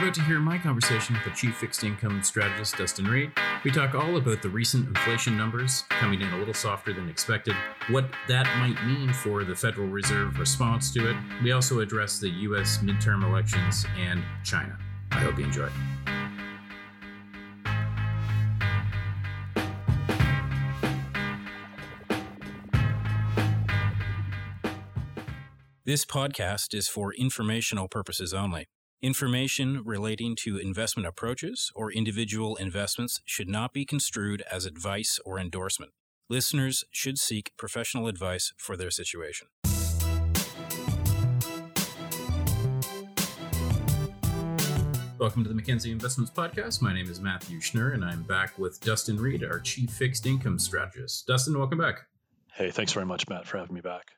About to hear my conversation with the chief fixed income strategist, Dustin Reid. We talk all about the recent inflation numbers coming in a little softer than expected, what that might mean for the Federal Reserve response to it. We also address the U.S. midterm elections and China. I hope you enjoy. This podcast is for informational purposes only. Information relating to investment approaches or individual investments should not be construed as advice or endorsement. Listeners should seek professional advice for their situation. Welcome to the Mackenzie Investments Podcast. My name is Matthew Schnurr, and I'm back with Dustin Reid, our Chief Fixed Income Strategist. Dustin, welcome back. Hey, thanks very much, Matt, for having me back.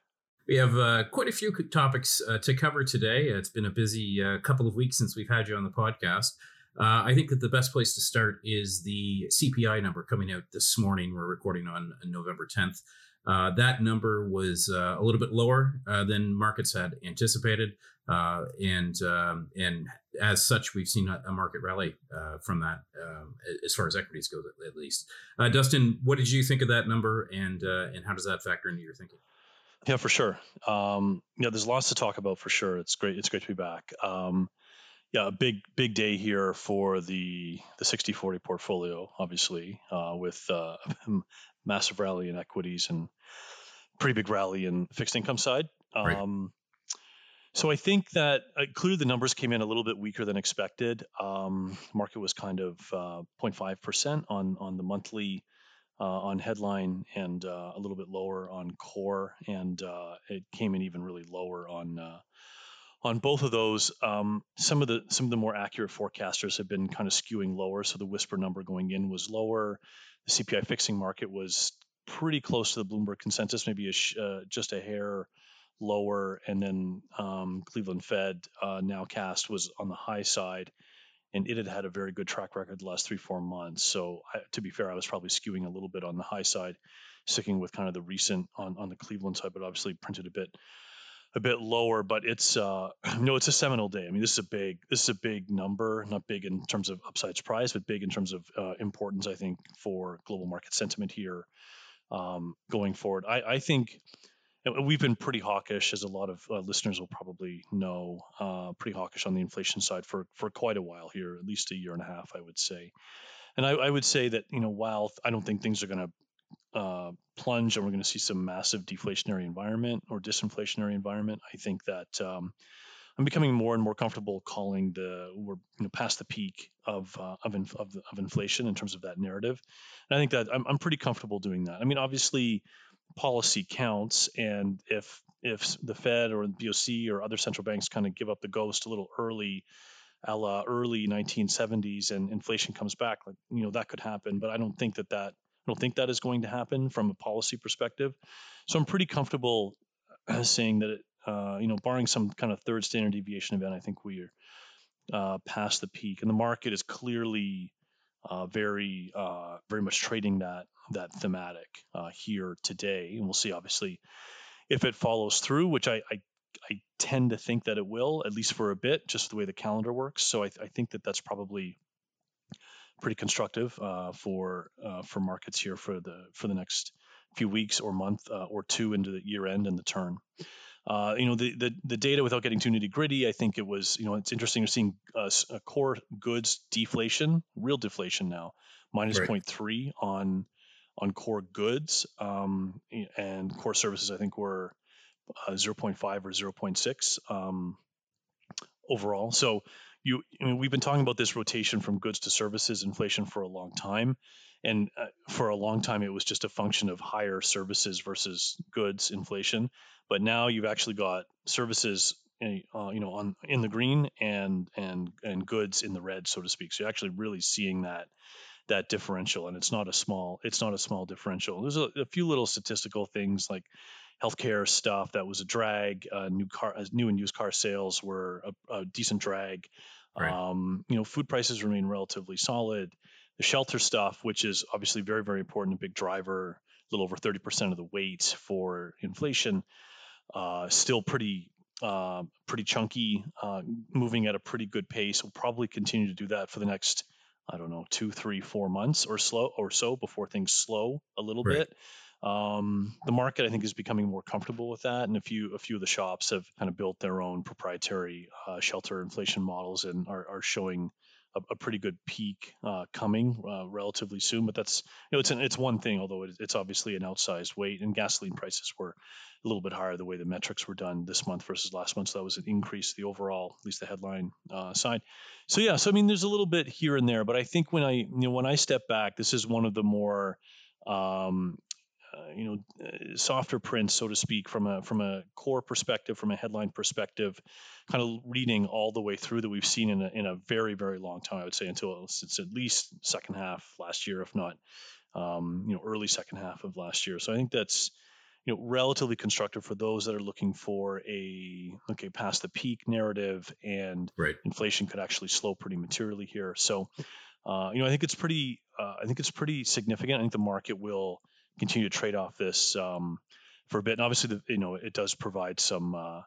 We have uh, quite a few topics uh, to cover today. It's been a busy uh, couple of weeks since we've had you on the podcast. Uh, I think that the best place to start is the CPI number coming out this morning. We're recording on November 10th. Uh, that number was uh, a little bit lower than markets had anticipated, and um, and as such, we've seen a, a market rally from that, um, as far as equities go, at least. Dustin, what did you think of that number, and and how does that factor into your thinking? Yeah, for sure. Um, yeah, there's lots to talk about for sure. It's great. It's great to be back. Um, yeah, a big big day here for the the 60-40 portfolio, obviously, uh, with uh, massive rally in equities and pretty big rally in fixed income side. Um, right. So I think that uh, clearly the numbers came in a little bit weaker than expected. Um, market was kind of uh, 0.5 percent on on the monthly on headline and uh, a little bit lower on core, and uh, it came in even really lower on on both of those. Um, some of the some of the more accurate forecasters have been kind of skewing lower, so the whisper number going in was lower. The CPI fixing market was pretty close to the Bloomberg consensus, maybe a sh- uh, just a hair lower, and then um, Cleveland Fed uh, nowcast was on the high side and it had had a very good track record the last three four months. So I, to be fair, I was probably skewing a little bit on the high side, sticking with kind of the recent on on the Cleveland side, but obviously printed a bit a bit lower. But it's uh, no, it's a seminal day. I mean, this is a big this is a big number, not big in terms of upside surprise, but big in terms of uh, importance. I think for global market sentiment here um, going forward. I, I think we've been pretty hawkish, as a lot of uh, listeners will probably know, uh, pretty hawkish on the inflation side for for quite a while here, at least a year and a half, I would say. And I, I would say that you know, while I don't think things are going to uh, plunge and we're going to see some massive deflationary environment or disinflationary environment, I think that um, I'm becoming more and more comfortable calling the we're you know past the peak of uh, of, inf- of, of inflation in terms of that narrative, and I think that I'm, I'm pretty comfortable doing that. I mean, obviously policy counts, and if if the Fed or the BOC or other central banks kind of give up the ghost a little early, a la early 1970s, and inflation comes back, like you know that could happen. But I don't think that that I don't think that is going to happen from a policy perspective. So I'm pretty comfortable uh, saying that it, uh, you know, barring some kind of third standard deviation event, I think we are uh, past the peak, and the market is clearly uh, very uh, very much trading that that thematic uh, here today, and we'll see obviously if it follows through, which I, I, I tend to think that it will, at least for a bit, just the way the calendar works. So I, I think that that's probably pretty constructive uh, for uh, for markets here for the for the next few weeks or month uh, or two into the year end and the turn. Uh, you know the, the the data without getting too nitty gritty. I think it was you know it's interesting. You're seeing uh, core goods deflation, real deflation now, minus right. 0.3 on on core goods um, and core services. I think were uh, 0.5 or 0.6 um, overall. So you I mean, we've been talking about this rotation from goods to services inflation for a long time. And uh, for a long time it was just a function of higher services versus goods inflation. But now you've actually got services eh, uh, you know on in the green and and and goods in the red so to speak. So you're actually really seeing that that differential. And it's not a small it's not a small differential. There's a, a few little statistical things like healthcare stuff that was a drag uh, new car uh, new and used car sales were a, a decent drag right. um, you know food prices remain relatively solid the shelter stuff which is obviously very very important a big driver a little over 30% of the weight for inflation uh, still pretty uh, pretty chunky, uh, moving at a pretty good pace. We'll probably continue to do that for the next, I don't know, two, three, four months or slow or so before things slow a little right. bit. Um, the market, I think, is becoming more comfortable with that, and a few a few of the shops have kind of built their own proprietary uh, shelter inflation models and are, are showing a, a pretty good peak uh, coming uh, relatively soon. But that's you know it's an, it's one thing, although it's obviously an outsized weight. And gasoline prices were a little bit higher the way the metrics were done this month versus last month. So that was an increase the overall, at least the headline uh, side. So yeah, so I mean, there's a little bit here and there, but I think when I you know when I step back, this is one of the more um, uh, you know uh, softer prints, so to speak, from a from a core perspective, from a headline perspective, kind of reading all the way through that we've seen in a, in a very very long time. I would say until since at least second half last year, if not um, you know early second half of last year. So I think that's you know relatively constructive for those that are looking for a okay past the peak narrative and right. inflation could actually slow pretty materially here. So uh, you know I think it's pretty uh, I think it's pretty significant. I think the market will continue to trade off this um, for a bit. And obviously, the, you know, it does provide some uh,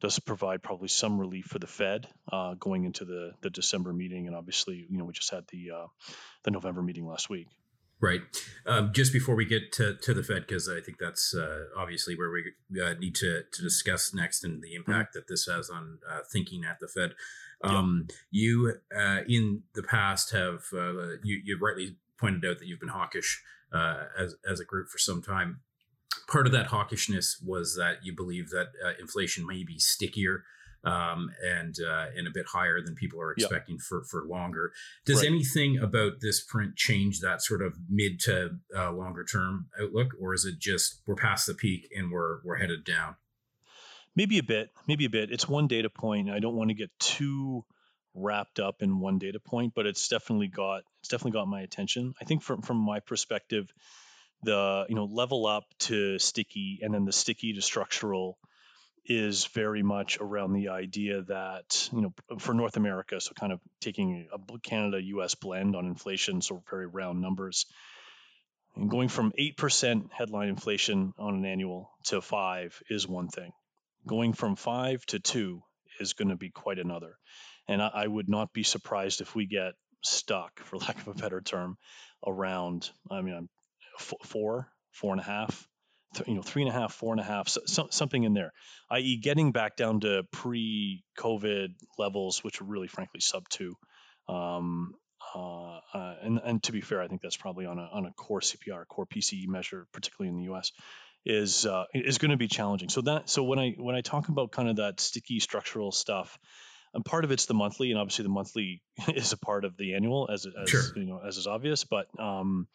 does provide probably some relief for the Fed uh, going into the the December meeting. And obviously, you know, we just had the uh, the November meeting last week. Right. Um, just before we get to, to the Fed, because I think that's uh, obviously where we uh, need to, to discuss next and the mm-hmm. impact that this has on uh, thinking at the Fed. Um, yeah. You, uh, in the past, have uh, you, you rightly pointed out that you've been hawkish uh, as as a group for some time. Part of that hawkishness was that you believe that uh, inflation may be stickier um, and uh, and a bit higher than people are expecting yep. for for longer. Does right. anything about this print change that sort of mid to uh, longer term outlook, or is it just we're past the peak and we're we're headed down? Maybe a bit, maybe a bit. It's one data point. I don't want to get too wrapped up in one data point, but it's definitely got it's definitely got my attention. I think from from my perspective, the you know level up to sticky and then the sticky to structural is very much around the idea that you know for North America, so kind of taking a Canada U.S. blend on inflation, so very round numbers, and going from eight percent headline inflation on an annual to five is one thing. Going from five to two is going to be quite another. And I, I would not be surprised if we get stuck, for lack of a better term, around, I mean, four, four and a half, you know, three and a half, four and a half, so, something in there, i.e., getting back down to pre-COVID levels, which are really, frankly, sub two. Um, uh, uh, and, and to be fair, I think that's probably on a on a core CPR, core PCE measure, particularly in the U.S. is uh, is going to be challenging. So that so when I when I talk about kind of that sticky structural stuff, and part of it's the monthly, and obviously the monthly is a part of the annual, as, as sure. you know, as is obvious. But um,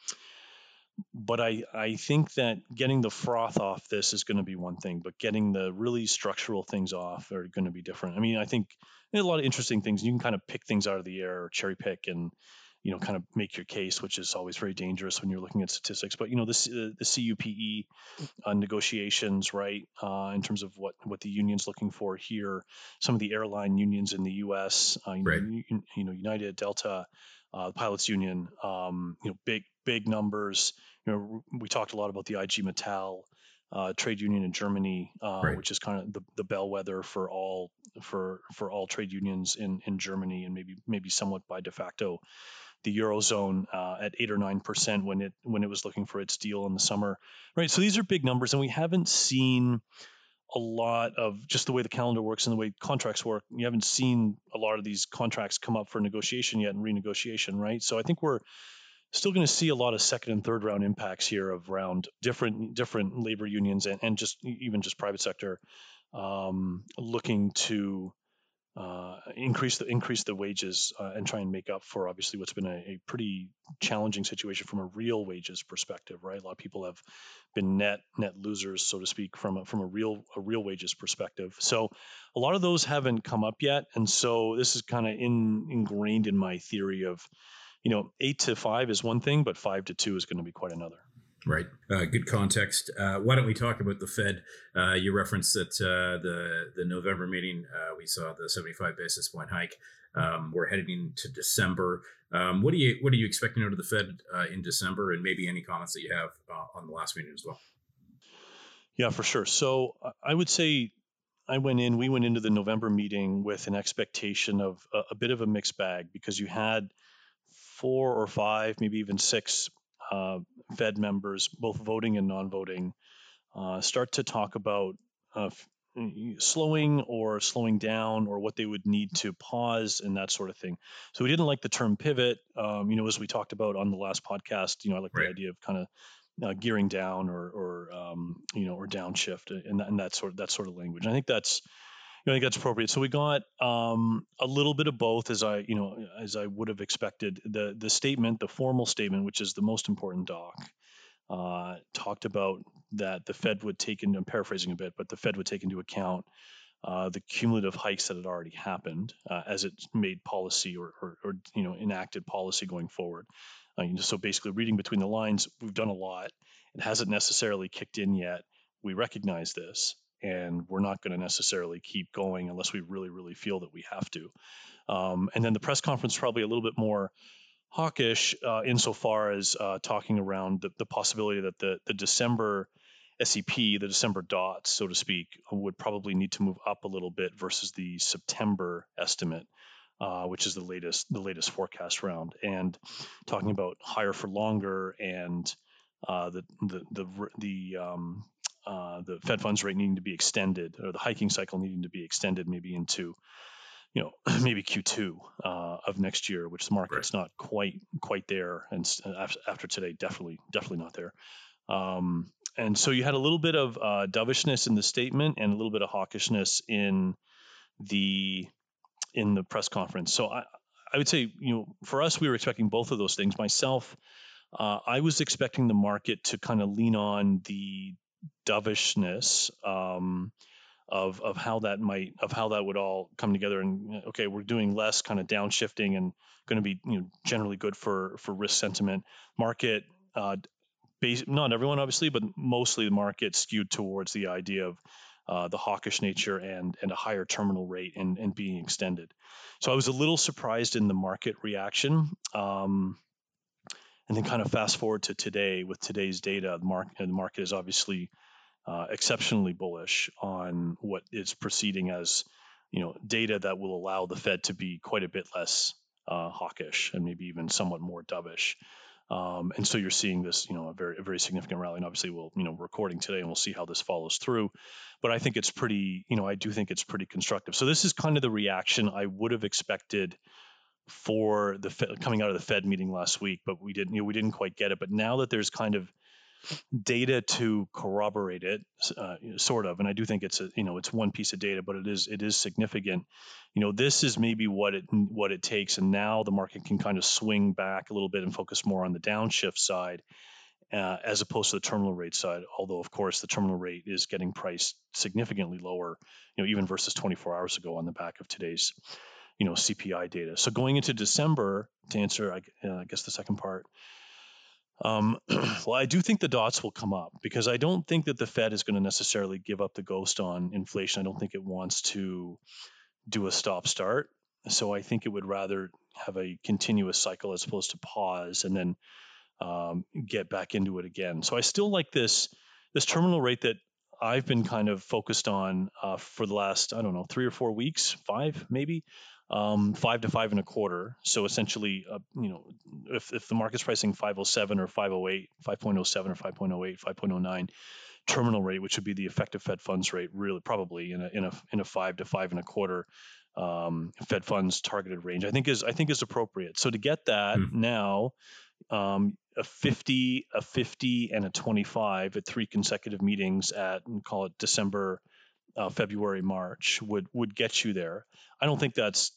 but I I think that getting the froth off this is going to be one thing, but getting the really structural things off are going to be different. I mean, I think a lot of interesting things. You can kind of pick things out of the air or cherry pick and you know kind of make your case, which is always very dangerous when you're looking at statistics. But you know the the CUPE uh, negotiations, right, uh, in terms of what what the union's looking for here. Some of the airline unions in the U.S., uh, you, right. know, you, you, know United, Delta, uh, the pilots union, um, you know big big numbers. You know we talked a lot about the IG Metall. Uh, trade union in Germany, uh, right. which is kind of the, the bellwether for all for for all trade unions in in Germany, and maybe maybe somewhat by de facto the eurozone uh, at eight or nine percent when it when it was looking for its deal in the summer, right? So these are big numbers, and we haven't seen a lot of just the way the calendar works and the way contracts work. You haven't seen a lot of these contracts come up for negotiation yet and renegotiation, right? So I think we're still going to see a lot of second and third round impacts here of around different different labor unions and, and just even just private sector um, looking to uh, increase the increase the wages uh, and try and make up for obviously what's been a, a, pretty challenging situation from a real wages perspective, right? A lot of people have been net net losers, so to speak, from a, from a real a real wages perspective. So a lot of those haven't come up yet, and so this is kind of in, ingrained in my theory of, you know, eight to five is one thing, but five to two is going to be quite another. Right. Uh, good context. Uh, why don't we talk about the Fed? Uh, you referenced that uh, the the November meeting, uh, we saw the 75 basis point hike. Um, we're heading into December. Um, what do you what are you expecting out of the Fed uh, in December, and maybe any comments that you have on the last meeting as well? Yeah, for sure. So I would say I went in, we went into the November meeting with an expectation of a, a bit of a mixed bag because you had four or five, maybe even six uh, Fed members, both voting and non-voting, uh, start to talk about uh, slowing or slowing down or what they would need to pause and that sort of thing. So we didn't like the term pivot. Um, you know, as we talked about on the last podcast, you know, I like right. the idea of kind of uh, gearing down or, or um, you know, or downshift and that, and that sort of, that sort of language. And I think that's, I think that's appropriate. So we got um, a little bit of both, as I, you know, as I would have expected. The the statement, the formal statement, which is the most important doc, uh, talked about that the Fed would take into, I'm paraphrasing a bit, but the Fed would take into account uh, the cumulative hikes that had already happened uh, as it made policy or, or, or, you know enacted policy going forward. Uh, so basically, reading between the lines, we've done a lot. It hasn't necessarily kicked in yet. We recognize this, and we're not going to necessarily keep going unless we really, really feel that we have to. Um, and then the press conference probably a little bit more hawkish uh, insofar as uh, talking around the, the, possibility that the, the December SEP, the December dots, so to speak, would probably need to move up a little bit versus the September estimate, uh, which is the latest the latest forecast round, and talking about higher for longer and uh, the the the the um, uh, the Fed funds rate needing to be extended or the hiking cycle needing to be extended maybe into you know maybe Q2 uh, of next year, which the market's right. not quite quite there, and after, after today, definitely definitely not there. Um, and so you had a little bit of uh, dovishness in the statement and a little bit of hawkishness in the in the press conference. So I I would say you know for us we were expecting both of those things. Myself, uh, I was expecting the market to kind of lean on the dovishness. Um, of of how that might of how that would all come together and okay we're doing less kind of downshifting and going to be you know generally good for for risk sentiment market uh, base, not everyone obviously but mostly the market skewed towards the idea of uh, the hawkish nature and and a higher terminal rate and and being extended so I was a little surprised in the market reaction um, and then kind of fast forward to today with today's data the market the market is obviously uh, exceptionally bullish on what is proceeding as you know data that will allow the Fed to be quite a bit less uh, hawkish and maybe even somewhat more dovish. Um, and so you're seeing this, you know, a very, a very significant rally. And obviously, we'll, you know, recording today, and we'll see how this follows through. But I think it's pretty, you know, I do think it's pretty constructive. So this is kind of the reaction I would have expected for the Fed, coming out of the Fed meeting last week, but we didn't, you know, we didn't quite get it. But now that there's kind of data to corroborate it, uh, sort of. And I do think it's a you know it's one piece of data, but it is it is significant. You know, this is maybe what it what it takes, and now the market can kind of swing back a little bit and focus more on the downshift side. Uh, as opposed to the terminal rate side, although of course the terminal rate is getting priced significantly lower, you know, even versus 24 hours ago on the back of today's, you know, CPI data. So going into December, to answer, I, uh, I guess the second part, um, well, I do think the dots will come up because I don't think that the Fed is going to necessarily give up the ghost on inflation. I don't think it wants to do a stop start. So I think it would rather have a continuous cycle as opposed to pause and then um, get back into it again. So I still like this this terminal rate that I've been kind of focused on uh, for the last I don't know three or four weeks, five maybe, um, five to five and a quarter. So essentially, uh, you know, if, if the market's pricing 507 or 508, 5.07 or 5.08, 5.09 terminal rate, which would be the effective Fed funds rate, really probably in a in a in a five to five and a quarter um, Fed funds targeted range, I think is I think is appropriate. So to get that mm. now, um, a 50, a 50, and a 25 at three consecutive meetings at call it December uh, February, March would would get you there. I don't think that's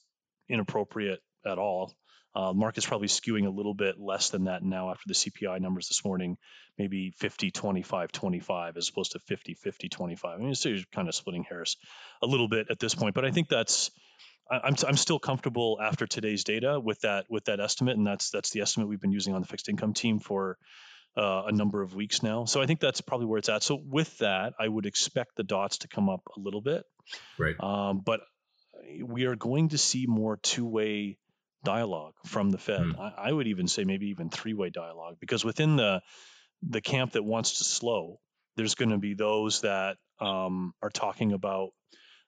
inappropriate at all. Uh, market's probably skewing a little bit less than that now after the CPI numbers this morning, maybe 50, 25, 25 as opposed to 50, 50, 25. I mean, so you're kind of splitting hairs a little bit at this point, but I think that's I'm, I'm still comfortable after today's data with that with that estimate, and that's that's the estimate we've been using on the fixed income team for uh, a number of weeks now. So I think that's probably where it's at. So with that, I would expect the dots to come up a little bit. Right. Um, but we are going to see more two-way dialogue from the Fed. Mm. I, I, would even say maybe even three-way dialogue because within the the camp that wants to slow, there's going to be those that um, are talking about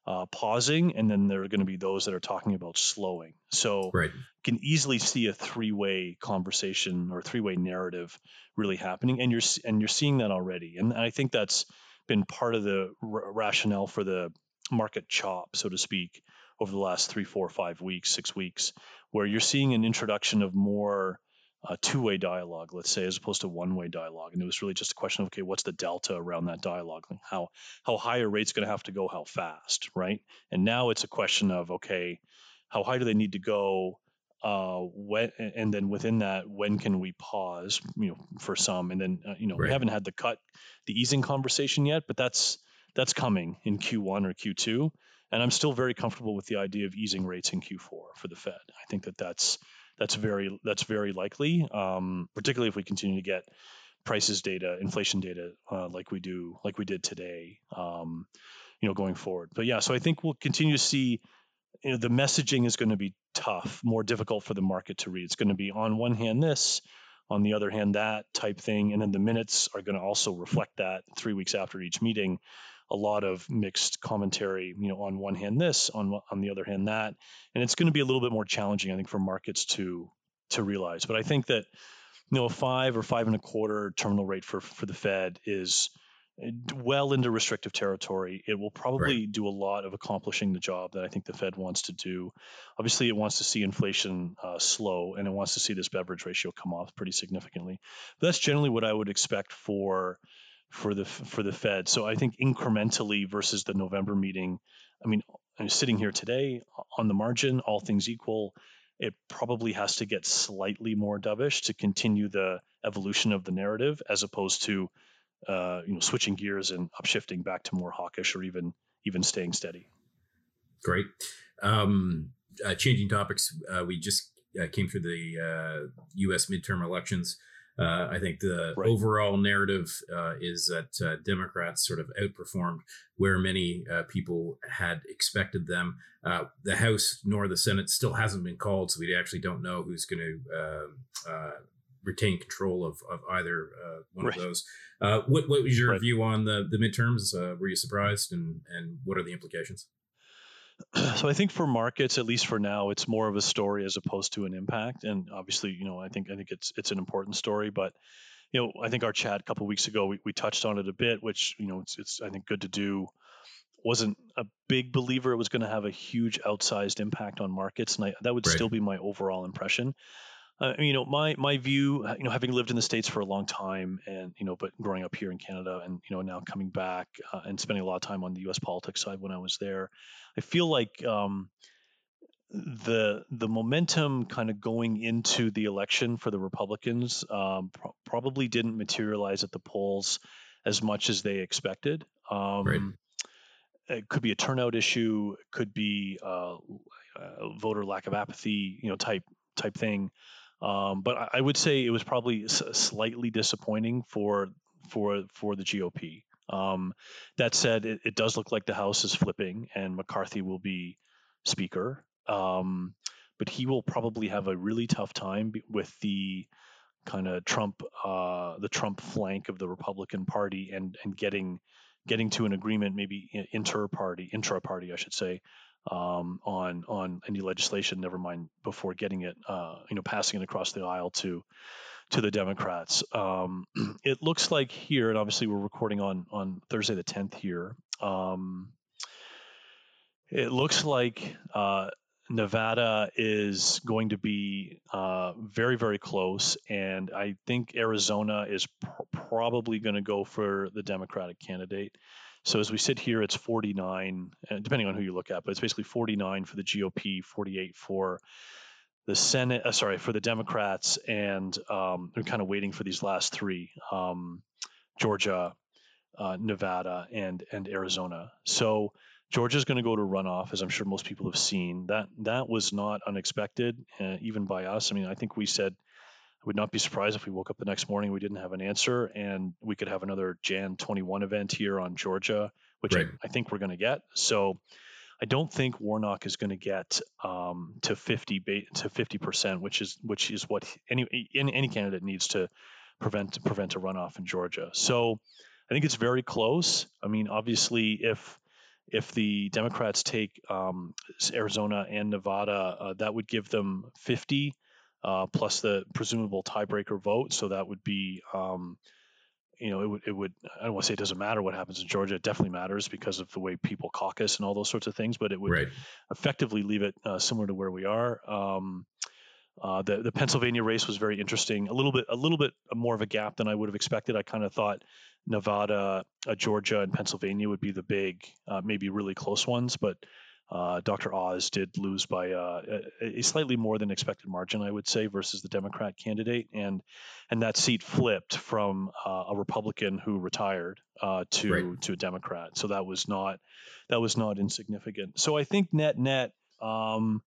uh, pausing, and then there are going to be those that are talking about slowing. So right. you can easily see a three-way conversation or three-way narrative really happening, and you're and you're seeing that already. And I think that's been part of the r- rationale for the market chop, so to speak, over the last three, four, five weeks, six weeks, where you're seeing an introduction of more uh, two-way dialogue, let's say, as opposed to one-way dialogue. And it was really just a question of, okay, what's the delta around that dialogue? Like how how high are rates going to have to go? How fast, right? And now it's a question of, okay, how high do they need to go? Uh, when and then within that, when can we pause? You know, for some, and then uh, you know, right. we haven't had the cut, the easing conversation yet, but that's that's coming in Q1 or Q2. And I'm still very comfortable with the idea of easing rates in Q4 for the Fed. I think that that's that's very that's very likely, um, particularly if we continue to get prices data, inflation data, uh, like we do, like we did today, um, you know, going forward. But yeah, so I think we'll continue to see. You know, the messaging is going to be tough, more difficult for the market to read. It's going to be on one hand this, on the other hand that type thing, and then the minutes are going to also reflect that three weeks after each meeting a lot of mixed commentary, you know, on one hand this, on on the other hand that, and it's going to be a little bit more challenging, I think, for markets to to realize. But I think that you know a five or five and a quarter terminal rate for for the Fed is well into restrictive territory. It will probably right. do a lot of accomplishing the job that I think the Fed wants to do. Obviously, it wants to see inflation uh, slow and it wants to see this Beveridge ratio come off pretty significantly. But that's generally what I would expect for for the for the Fed. So I think incrementally versus the November meeting. I mean, I'm sitting here today on the margin, all things equal, it probably has to get slightly more dovish to continue the evolution of the narrative, as opposed to uh, you know switching gears and upshifting back to more hawkish or even even staying steady. Great. Um, uh, changing topics, uh, we just uh, came through the U.S. Uh, midterm elections. Uh, I think the right. overall narrative uh, is that uh, Democrats sort of outperformed where many uh, people had expected them. Uh, the House nor the Senate still hasn't been called, so we actually don't know who's going to um, uh, retain control of, of either one right. of those. what, what was your right. view on the, the midterms? were you surprised, and, and what are the implications? so I think for markets, at least for now, it's more of a story as opposed to an impact. And obviously, you know, I think I think it's it's an important story. But you know, I think our chat a couple weeks ago we, we touched on it a bit, which you know it's it's I think good to do. Wasn't a big believer it was going to have a huge outsized impact on markets, and I, that would right. still be my overall impression. Uh, you know, my my view, uh, you know, having lived in the states for a long time, and you know, but growing up here in Canada, and you know, now coming back uh, and spending a lot of time on the U.S. politics side when I was there, I feel like um, the the momentum kind of going into the election for the Republicans um, pro- probably didn't materialize at the polls as much as they expected. Um, right. It could be a turnout issue. It could be uh, voter lack of apathy, you know, type type thing. Um, but I, I, would say it was probably s- slightly disappointing for for for the GOP. Um, that said, it, it, does look like the House is flipping, and McCarthy will be Speaker. Um, but he will probably have a really tough time with the kind of Trump, uh, the Trump flank of the Republican Party, and and getting getting to an agreement, maybe inter party, intra party, I should say, um, on on any legislation. Never mind before getting it, uh, you know, passing it across the aisle to to the Democrats. Um, it looks like here, and obviously we're recording on on Thursday the 10th here. Um, it looks like uh, Nevada is going to be uh, very, very close. And I think Arizona is pr- probably going to go for the Democratic candidate. So as we sit here, it's 49, uh, depending on who you look at, but it's basically 49 for the GOP, 48 for the Senate, uh, sorry, for the Democrats, and um, they're kind of waiting for these last three um, Georgia, uh, Nevada, and and Arizona. So Georgia's going to go to runoff, as I'm sure most people have seen. That that was not unexpected, uh, even by us. I mean, I think we said I would not be surprised if we woke up the next morning we didn't have an answer, and we could have another Jan 21 event here on Georgia, which right. I, think we're going to get. So I don't think Warnock is going to get um, to 50 to 50 percent, which is which is what any any candidate needs to prevent prevent a runoff in Georgia. So I think it's very close. I mean, obviously, if if the Democrats take um, Arizona and Nevada, uh, that would give them 50 uh, plus the presumable tiebreaker vote. So that would be, um, you know, it would, it would, I don't want to say it doesn't matter what happens in Georgia. It definitely matters because of the way people caucus and all those sorts of things, but it would right. effectively leave it uh, similar to where we are. Um, uh, the the Pennsylvania race was very interesting. A little bit a little bit more of a gap than I would have expected. I kind of thought Nevada, uh, Georgia, and Pennsylvania would be the big, uh, maybe really close ones, but uh, Dr. Oz did lose by uh, a, a, slightly more than expected margin, I would say, versus the Democrat candidate, and and that seat flipped from uh, a Republican who retired uh, to right. to a Democrat. So that was not that was not insignificant. So I think net net. Um,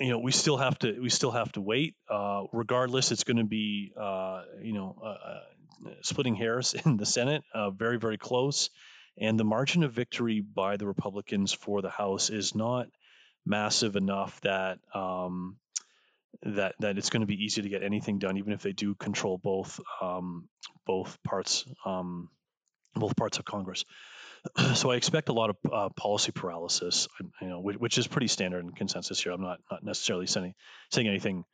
you know, we still have to we still have to wait. Uh, regardless, it's going to be uh, you know splitting hairs in the Senate, very very close. And the margin of victory by the Republicans for the House is not massive enough that um, that that it's going to be easy to get anything done, even if they do control both um, both parts um, both parts of Congress. so I expect a lot of uh, policy paralysis, you know, which, which, is pretty standard in consensus here. I'm not not necessarily saying saying anything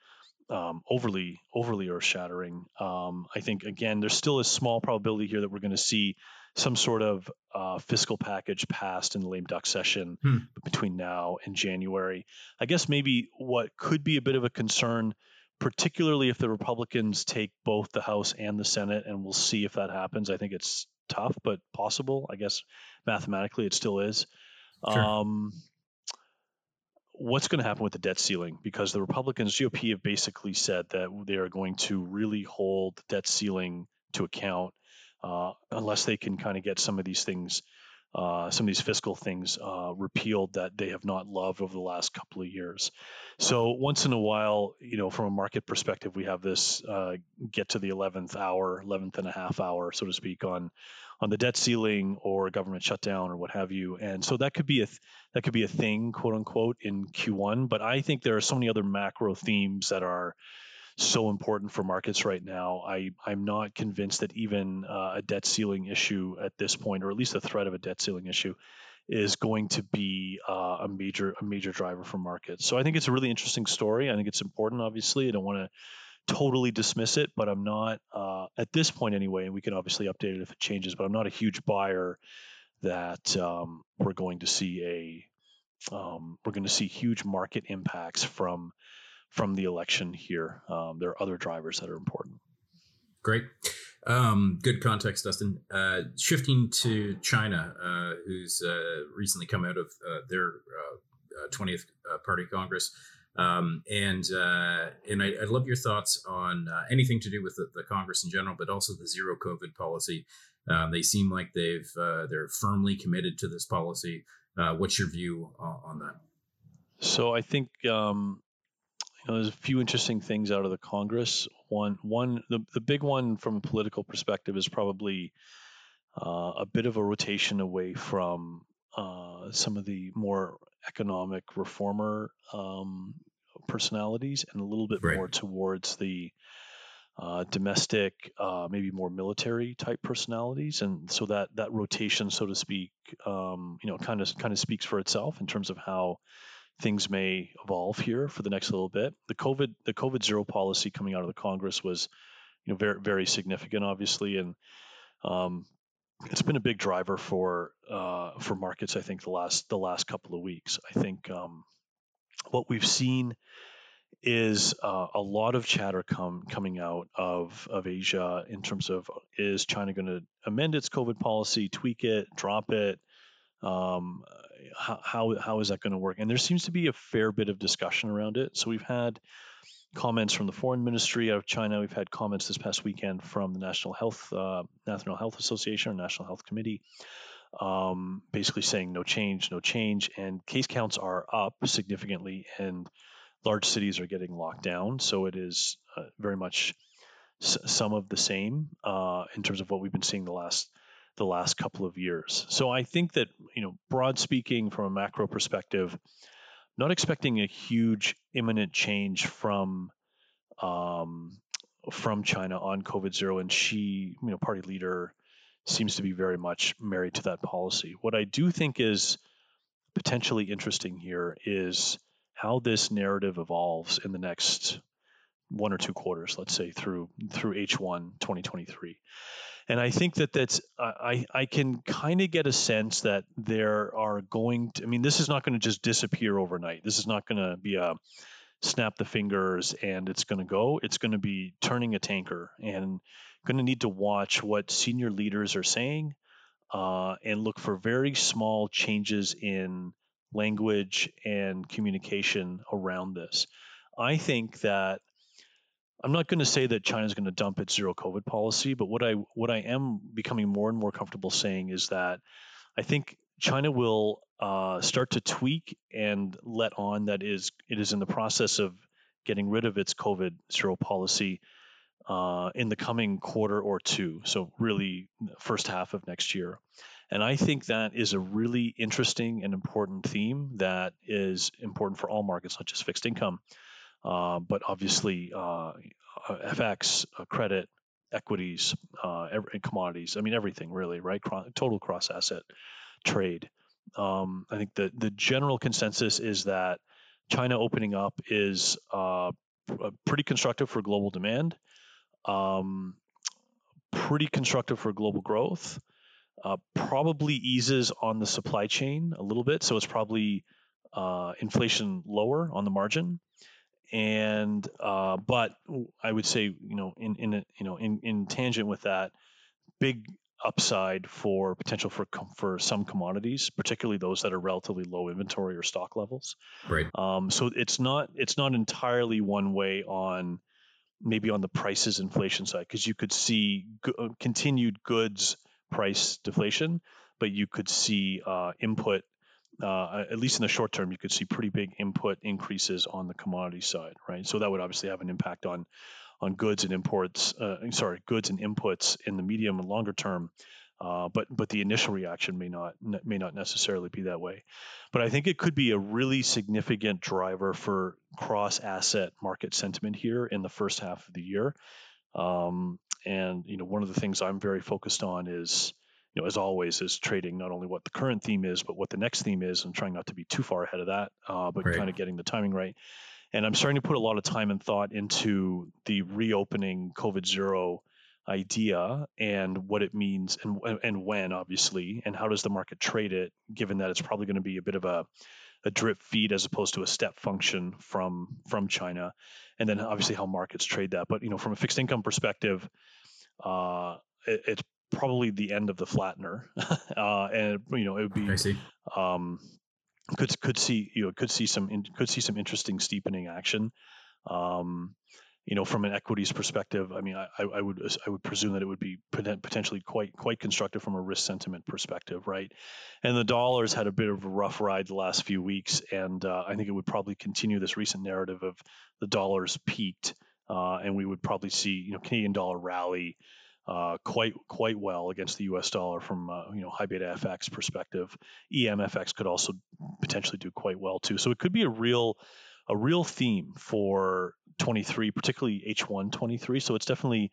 um, overly overly earth shattering. Um, I think again, there's still a small probability here that we're going to see some sort of uh, fiscal package passed in the lame duck session hmm. between now and January. I guess maybe what could be a bit of a concern, particularly if the Republicans take both the House and the Senate, and we'll see if that happens. I think it's tough, but possible. I guess mathematically it still is. Sure. Um, what's going to happen with the debt ceiling because the Republicans, GOP, have basically said that they are going to really hold the debt ceiling to account uh, unless they can kind of get some of these things, uh, some of these fiscal things uh, repealed that they have not loved over the last couple of years. So once in a while, you know, from a market perspective, we have this uh, get to the 11th hour, 11th and a half hour, so to speak, on on the debt ceiling or government shutdown or what have you. And so that could be a th- that could be a thing, quote unquote, in Q1. But I think there are so many other macro themes that are so important for markets right now. I I'm not convinced that even uh, a debt ceiling issue at this point, or at least the threat of a debt ceiling issue, is going to be uh, a major a major driver for markets. So I think it's a really interesting story. I think it's important. Obviously, I don't want to totally dismiss it, but I'm not uh, at this point anyway. And we can obviously update it if it changes. But I'm not a huge buyer that um, we're going to see a um, we're going to see huge market impacts from from the election here. Um, there are other drivers that are important. Great. Um, good context, Dustin. Uh, shifting to China, uh, who's uh, recently come out of uh, their 20th uh, uh, Party Congress. Um, and and I, would love your thoughts on anything to do with the, the, Congress in general, but also the zero COVID policy. they seem like they've they're firmly committed to this policy. what's your view on that? So I think um, you know, there's a few interesting things out of the Congress. One, one, the, the big one from a political perspective is probably uh, a bit of a rotation away from uh, some of the more economic reformer um, personalities and a little bit right. more towards the uh, domestic, uh, maybe more military type personalities, and so that that rotation, so to speak, um, you know, kind of kind of speaks for itself in terms of how things may evolve here for the next little bit. The COVID the COVID zero policy coming out of the Congress was, you know, very very significant, obviously, and um, it's been a big driver for uh, for markets. I think the last the last couple of weeks. I think um, what we've seen is uh, a lot of chatter come coming out of of Asia in terms of is China going to amend its COVID policy, tweak it, drop it? Um, how, how, how is that going to work? And there seems to be a fair bit of discussion around it. So we've had comments from the foreign ministry out of China. We've had comments this past weekend from the National Health uh, National Health Association or National Health Committee, um, basically saying no change, no change. And case counts are up significantly, and large cities are getting locked down. So it is uh, very much some of the same uh, in terms of what we've been seeing the last the last couple of years. So I think that, you know, broad speaking from a macro perspective, not expecting a huge imminent change from um, from China on COVID zero. And Xi, you know, party leader seems to be very much married to that policy. What I do think is potentially interesting here is how this narrative evolves in the next one or two quarters, let's say through through H1 2023. And I think that that's I I can kind of get a sense that there are going to I mean this is not going to just disappear overnight. This is not going to be a snap the fingers and it's going to go. It's going to be turning a tanker and going to need to watch what senior leaders are saying uh, and look for very small changes in language and communication around this. I think that I'm not going to say that China is going to dump its zero COVID policy, but what I what I am becoming more and more comfortable saying is that I think China will uh, start to tweak and let on that is it is in the process of getting rid of its COVID zero policy uh, in the coming quarter or two. So really, first half of next year. And I think that is a really interesting and important theme that is important for all markets, not just fixed income, uh, but obviously uh, FX, uh, credit, equities, uh, every, commodities. I mean, everything really, right? Total cross asset trade. Um, I think the the general consensus is that China opening up is uh, pretty constructive for global demand, um, pretty constructive for global growth. Uh, probably eases on the supply chain a little bit, so it's probably uh, inflation lower on the margin. And uh, but I would say you know in in a, you know in, in tangent with that, big upside for potential for for some commodities, particularly those that are relatively low inventory or stock levels. Right. Um, so it's not it's not entirely one way on maybe on the prices inflation side because you could see uh, continued goods price deflation, but you could see uh, input. Uh, at least in the short term, you could see pretty big input increases on the commodity side, right? So that would obviously have an impact on on goods and imports, uh, sorry, goods and inputs in the medium and longer term. Uh, but but the initial reaction may not may not necessarily be that way. But I think it could be a really significant driver for cross asset market sentiment here in the first half of the year. Um, and you know one of the things I'm very focused on is you know as always is trading not only what the current theme is but what the next theme is and trying not to be too far ahead of that, uh, but right. kind of getting the timing right. And I'm starting to put a lot of time and thought into the reopening COVID zero idea and what it means and and when obviously and how does the market trade it given that it's probably going to be a bit of a a drip feed as opposed to a step function from from China and then obviously how markets trade that but you know from a fixed income perspective uh, it, it's probably the end of the flattener uh, and you know it would be I see. um, could could see you know could see some could see some interesting steepening action. Um, you know, from an equities perspective, I mean, I, I would I would presume that it would be potentially quite quite constructive from a risk sentiment perspective, right? And the dollars had a bit of a rough ride the last few weeks, and uh, I think it would probably continue this recent narrative of the dollars peaked, uh, and we would probably see you know Canadian dollar rally uh, quite quite well against the U.S. dollar from uh, you know high beta FX perspective. EMFX could also potentially do quite well too. So it could be a real a real theme for 23, particularly H1 23. So it's definitely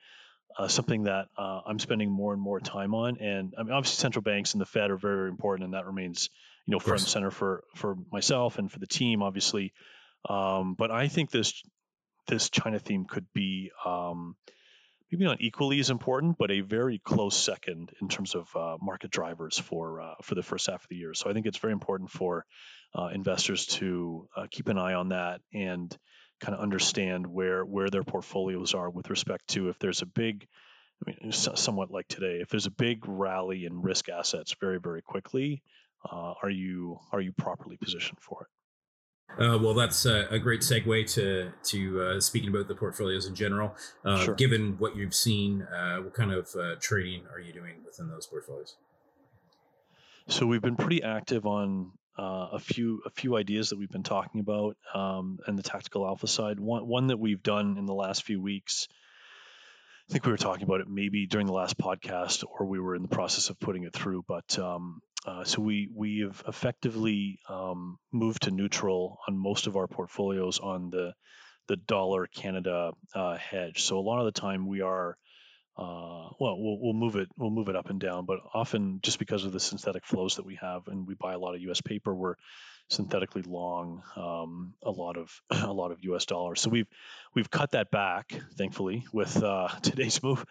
uh, something that uh, I'm spending more and more time on. And I mean, obviously, central banks and the Fed are very, very important, and that remains you know front and center for for myself and for the team, obviously. Um, but I think this this China theme could be um, maybe not equally as important, but a very close second in terms of uh, market drivers for uh, for the first half of the year. So I think it's very important for uh, investors to uh, keep an eye on that and kind of understand where where their portfolios are with respect to if there's a big I mean, somewhat like today, if there's a big rally in risk assets very, very quickly, uh, are you are you properly positioned for it? Uh, well, that's a, a, great segue to to uh, speaking about the portfolios in general. Uh, sure. Given what you've seen, uh, what kind of uh, trading are you doing within those portfolios? So we've been pretty active on uh, a few a few ideas that we've been talking about, um, and the tactical alpha side. One one that we've done in the last few weeks. I think we were talking about it maybe during the last podcast, or we were in the process of putting it through. But um, uh, so we we have effectively um, moved to neutral on most of our portfolios on the the dollar Canada uh, hedge. So a lot of the time we are uh, well, we'll we'll move it we'll move it up and down, but often just because of the synthetic flows that we have, and we buy a lot of U.S. paper, we're synthetically long um, a lot of a lot of U.S. dollars. So we've we've cut that back, thankfully, with uh, today's move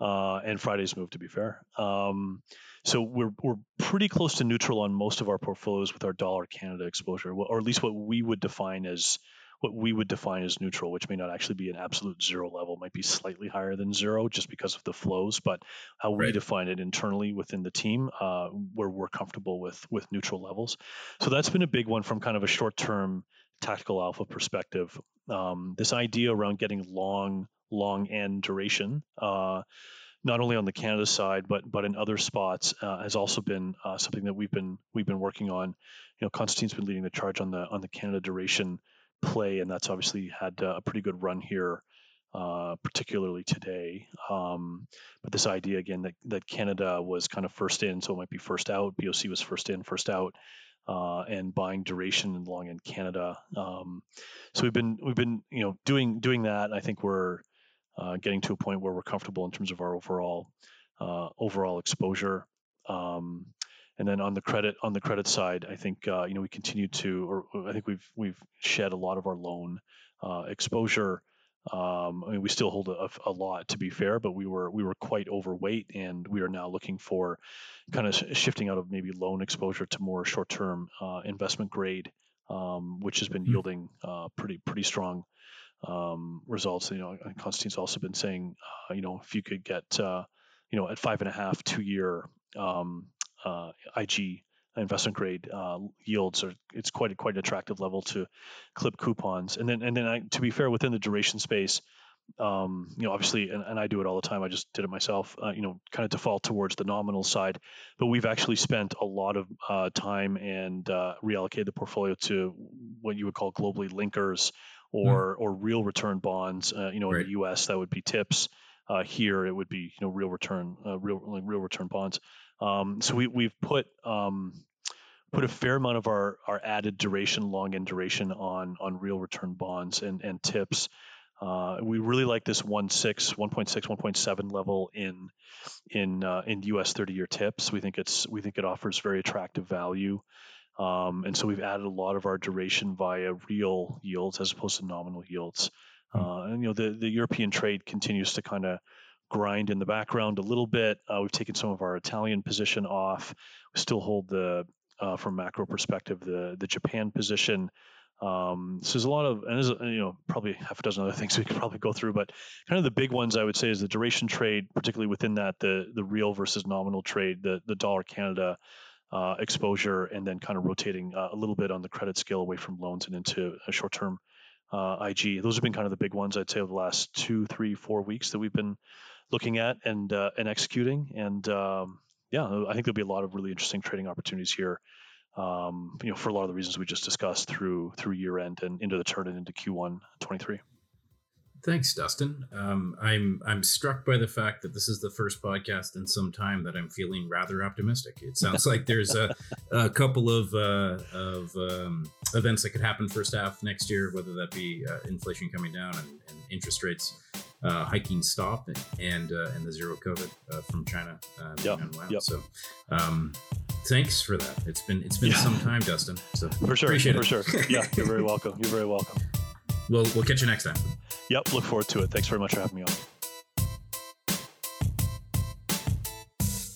uh, and Friday's move. To be fair, um, so we're we're pretty close to neutral on most of our portfolios with our dollar Canada exposure, or at least what we would define as what we would define as neutral, which may not actually be an absolute zero level, might be slightly higher than zero just because of the flows. But how right. we define it internally within the team, uh, where we're comfortable with with neutral levels. So that's been a big one from kind of a short term tactical alpha perspective. Um, this idea around getting long, long end duration. Uh, not only on the Canada side, but but in other spots, uh, has also been uh, something that we've been we've been working on. You know, Constantine's been leading the charge on the on the Canada duration play, and that's obviously had uh, a pretty good run here, uh, particularly today. Um, but this idea again that that Canada was kind of first in, so it might be first out. BOC was first in, first out. Uh, and buying duration and long in Canada. Um, so we've been we've been you know doing doing that. I think we're uh, getting to a point where we're comfortable in terms of our overall uh, overall exposure. Um, and then on the credit on the credit side, I think uh, you know we continue to, or I think we've we've shed a lot of our loan uh, exposure. Um, I mean, we still hold a, a, lot to be fair, but we were we were quite overweight, and we are now looking for kind of shifting out of maybe loan exposure to more short term uh, investment grade, um, which has been mm-hmm. yielding uh, pretty pretty strong um, results. You know, Constantine's also been saying, uh, you know, if you could get uh, you know at five and a half two year um, uh, IG investment grade uh, yields are it's quite a, quite an attractive level to clip coupons. And then and then I, to be fair, within the duration space, um, you know, obviously, and, and, I do it all the time. I just did it myself. Uh, you know, kind of default towards the nominal side, but we've actually spent a lot of uh, time and reallocated the portfolio to what you would call globally linkers or mm. or real return bonds. Uh, you know, right. in the U.S. that would be TIPS. Uh, here it would be you know real return uh, real real return bonds. Um, so we, we've put um, put a fair amount of our, our added duration, long end duration on on real return bonds and, and TIPS. Uh, we really like this 1.6, 1.6, 1.7 level in in uh, in U.S. 30-year TIPS. We think it's we think it offers very attractive value, um, and so we've added a lot of our duration via real yields as opposed to nominal yields. Hmm. Uh, and you know the the European trade continues to kind of grind in the background a little bit. Uh, we've taken some of our Italian position off. We still hold the, uh, from macro perspective, the the Japan position. Um, so there's a lot of, and there's you know probably half a dozen other things we could probably go through, but kind of the big ones I would say is the duration trade, particularly within that the the real versus nominal trade, the the dollar Canada uh, exposure, and then kind of rotating uh, a little bit on the credit scale away from loans and into a short term uh, IG. Those have been kind of the big ones I'd say over the last two, three, four weeks that we've been looking at and uh, and executing. And um, yeah, I think there'll be a lot of really interesting trading opportunities here. Um, you know, for a lot of the reasons we just discussed through through year end and into the turn and into Q1 23. Thanks, Dustin. Um, I'm I'm struck by the fact that this is the first podcast in some time that I'm feeling rather optimistic. It sounds like there's a, a couple of uh, of um, events that could happen first half next year, whether that be uh, inflation coming down and, and interest rates uh, hiking stop and uh, and the zero COVID uh, from China. Uh, yeah. Yep. So, um, thanks for that. It's been it's been yeah. some time, Dustin. So for sure, for it. sure. Yeah, you're very welcome. You're very welcome. We'll we'll catch you next time. Yep. Look forward to it. Thanks very much for having me on.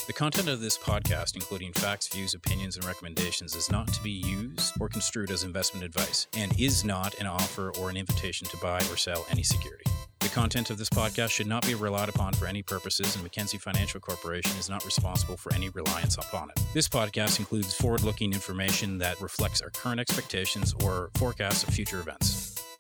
The content of this podcast, including facts, views, opinions, and recommendations, is not to be used or construed as investment advice and is not an offer or an invitation to buy or sell any security. The content of this podcast should not be relied upon for any purposes, and Mackenzie Financial Corporation is not responsible for any reliance upon it. This podcast includes forward looking information that reflects our current expectations or forecasts of future events.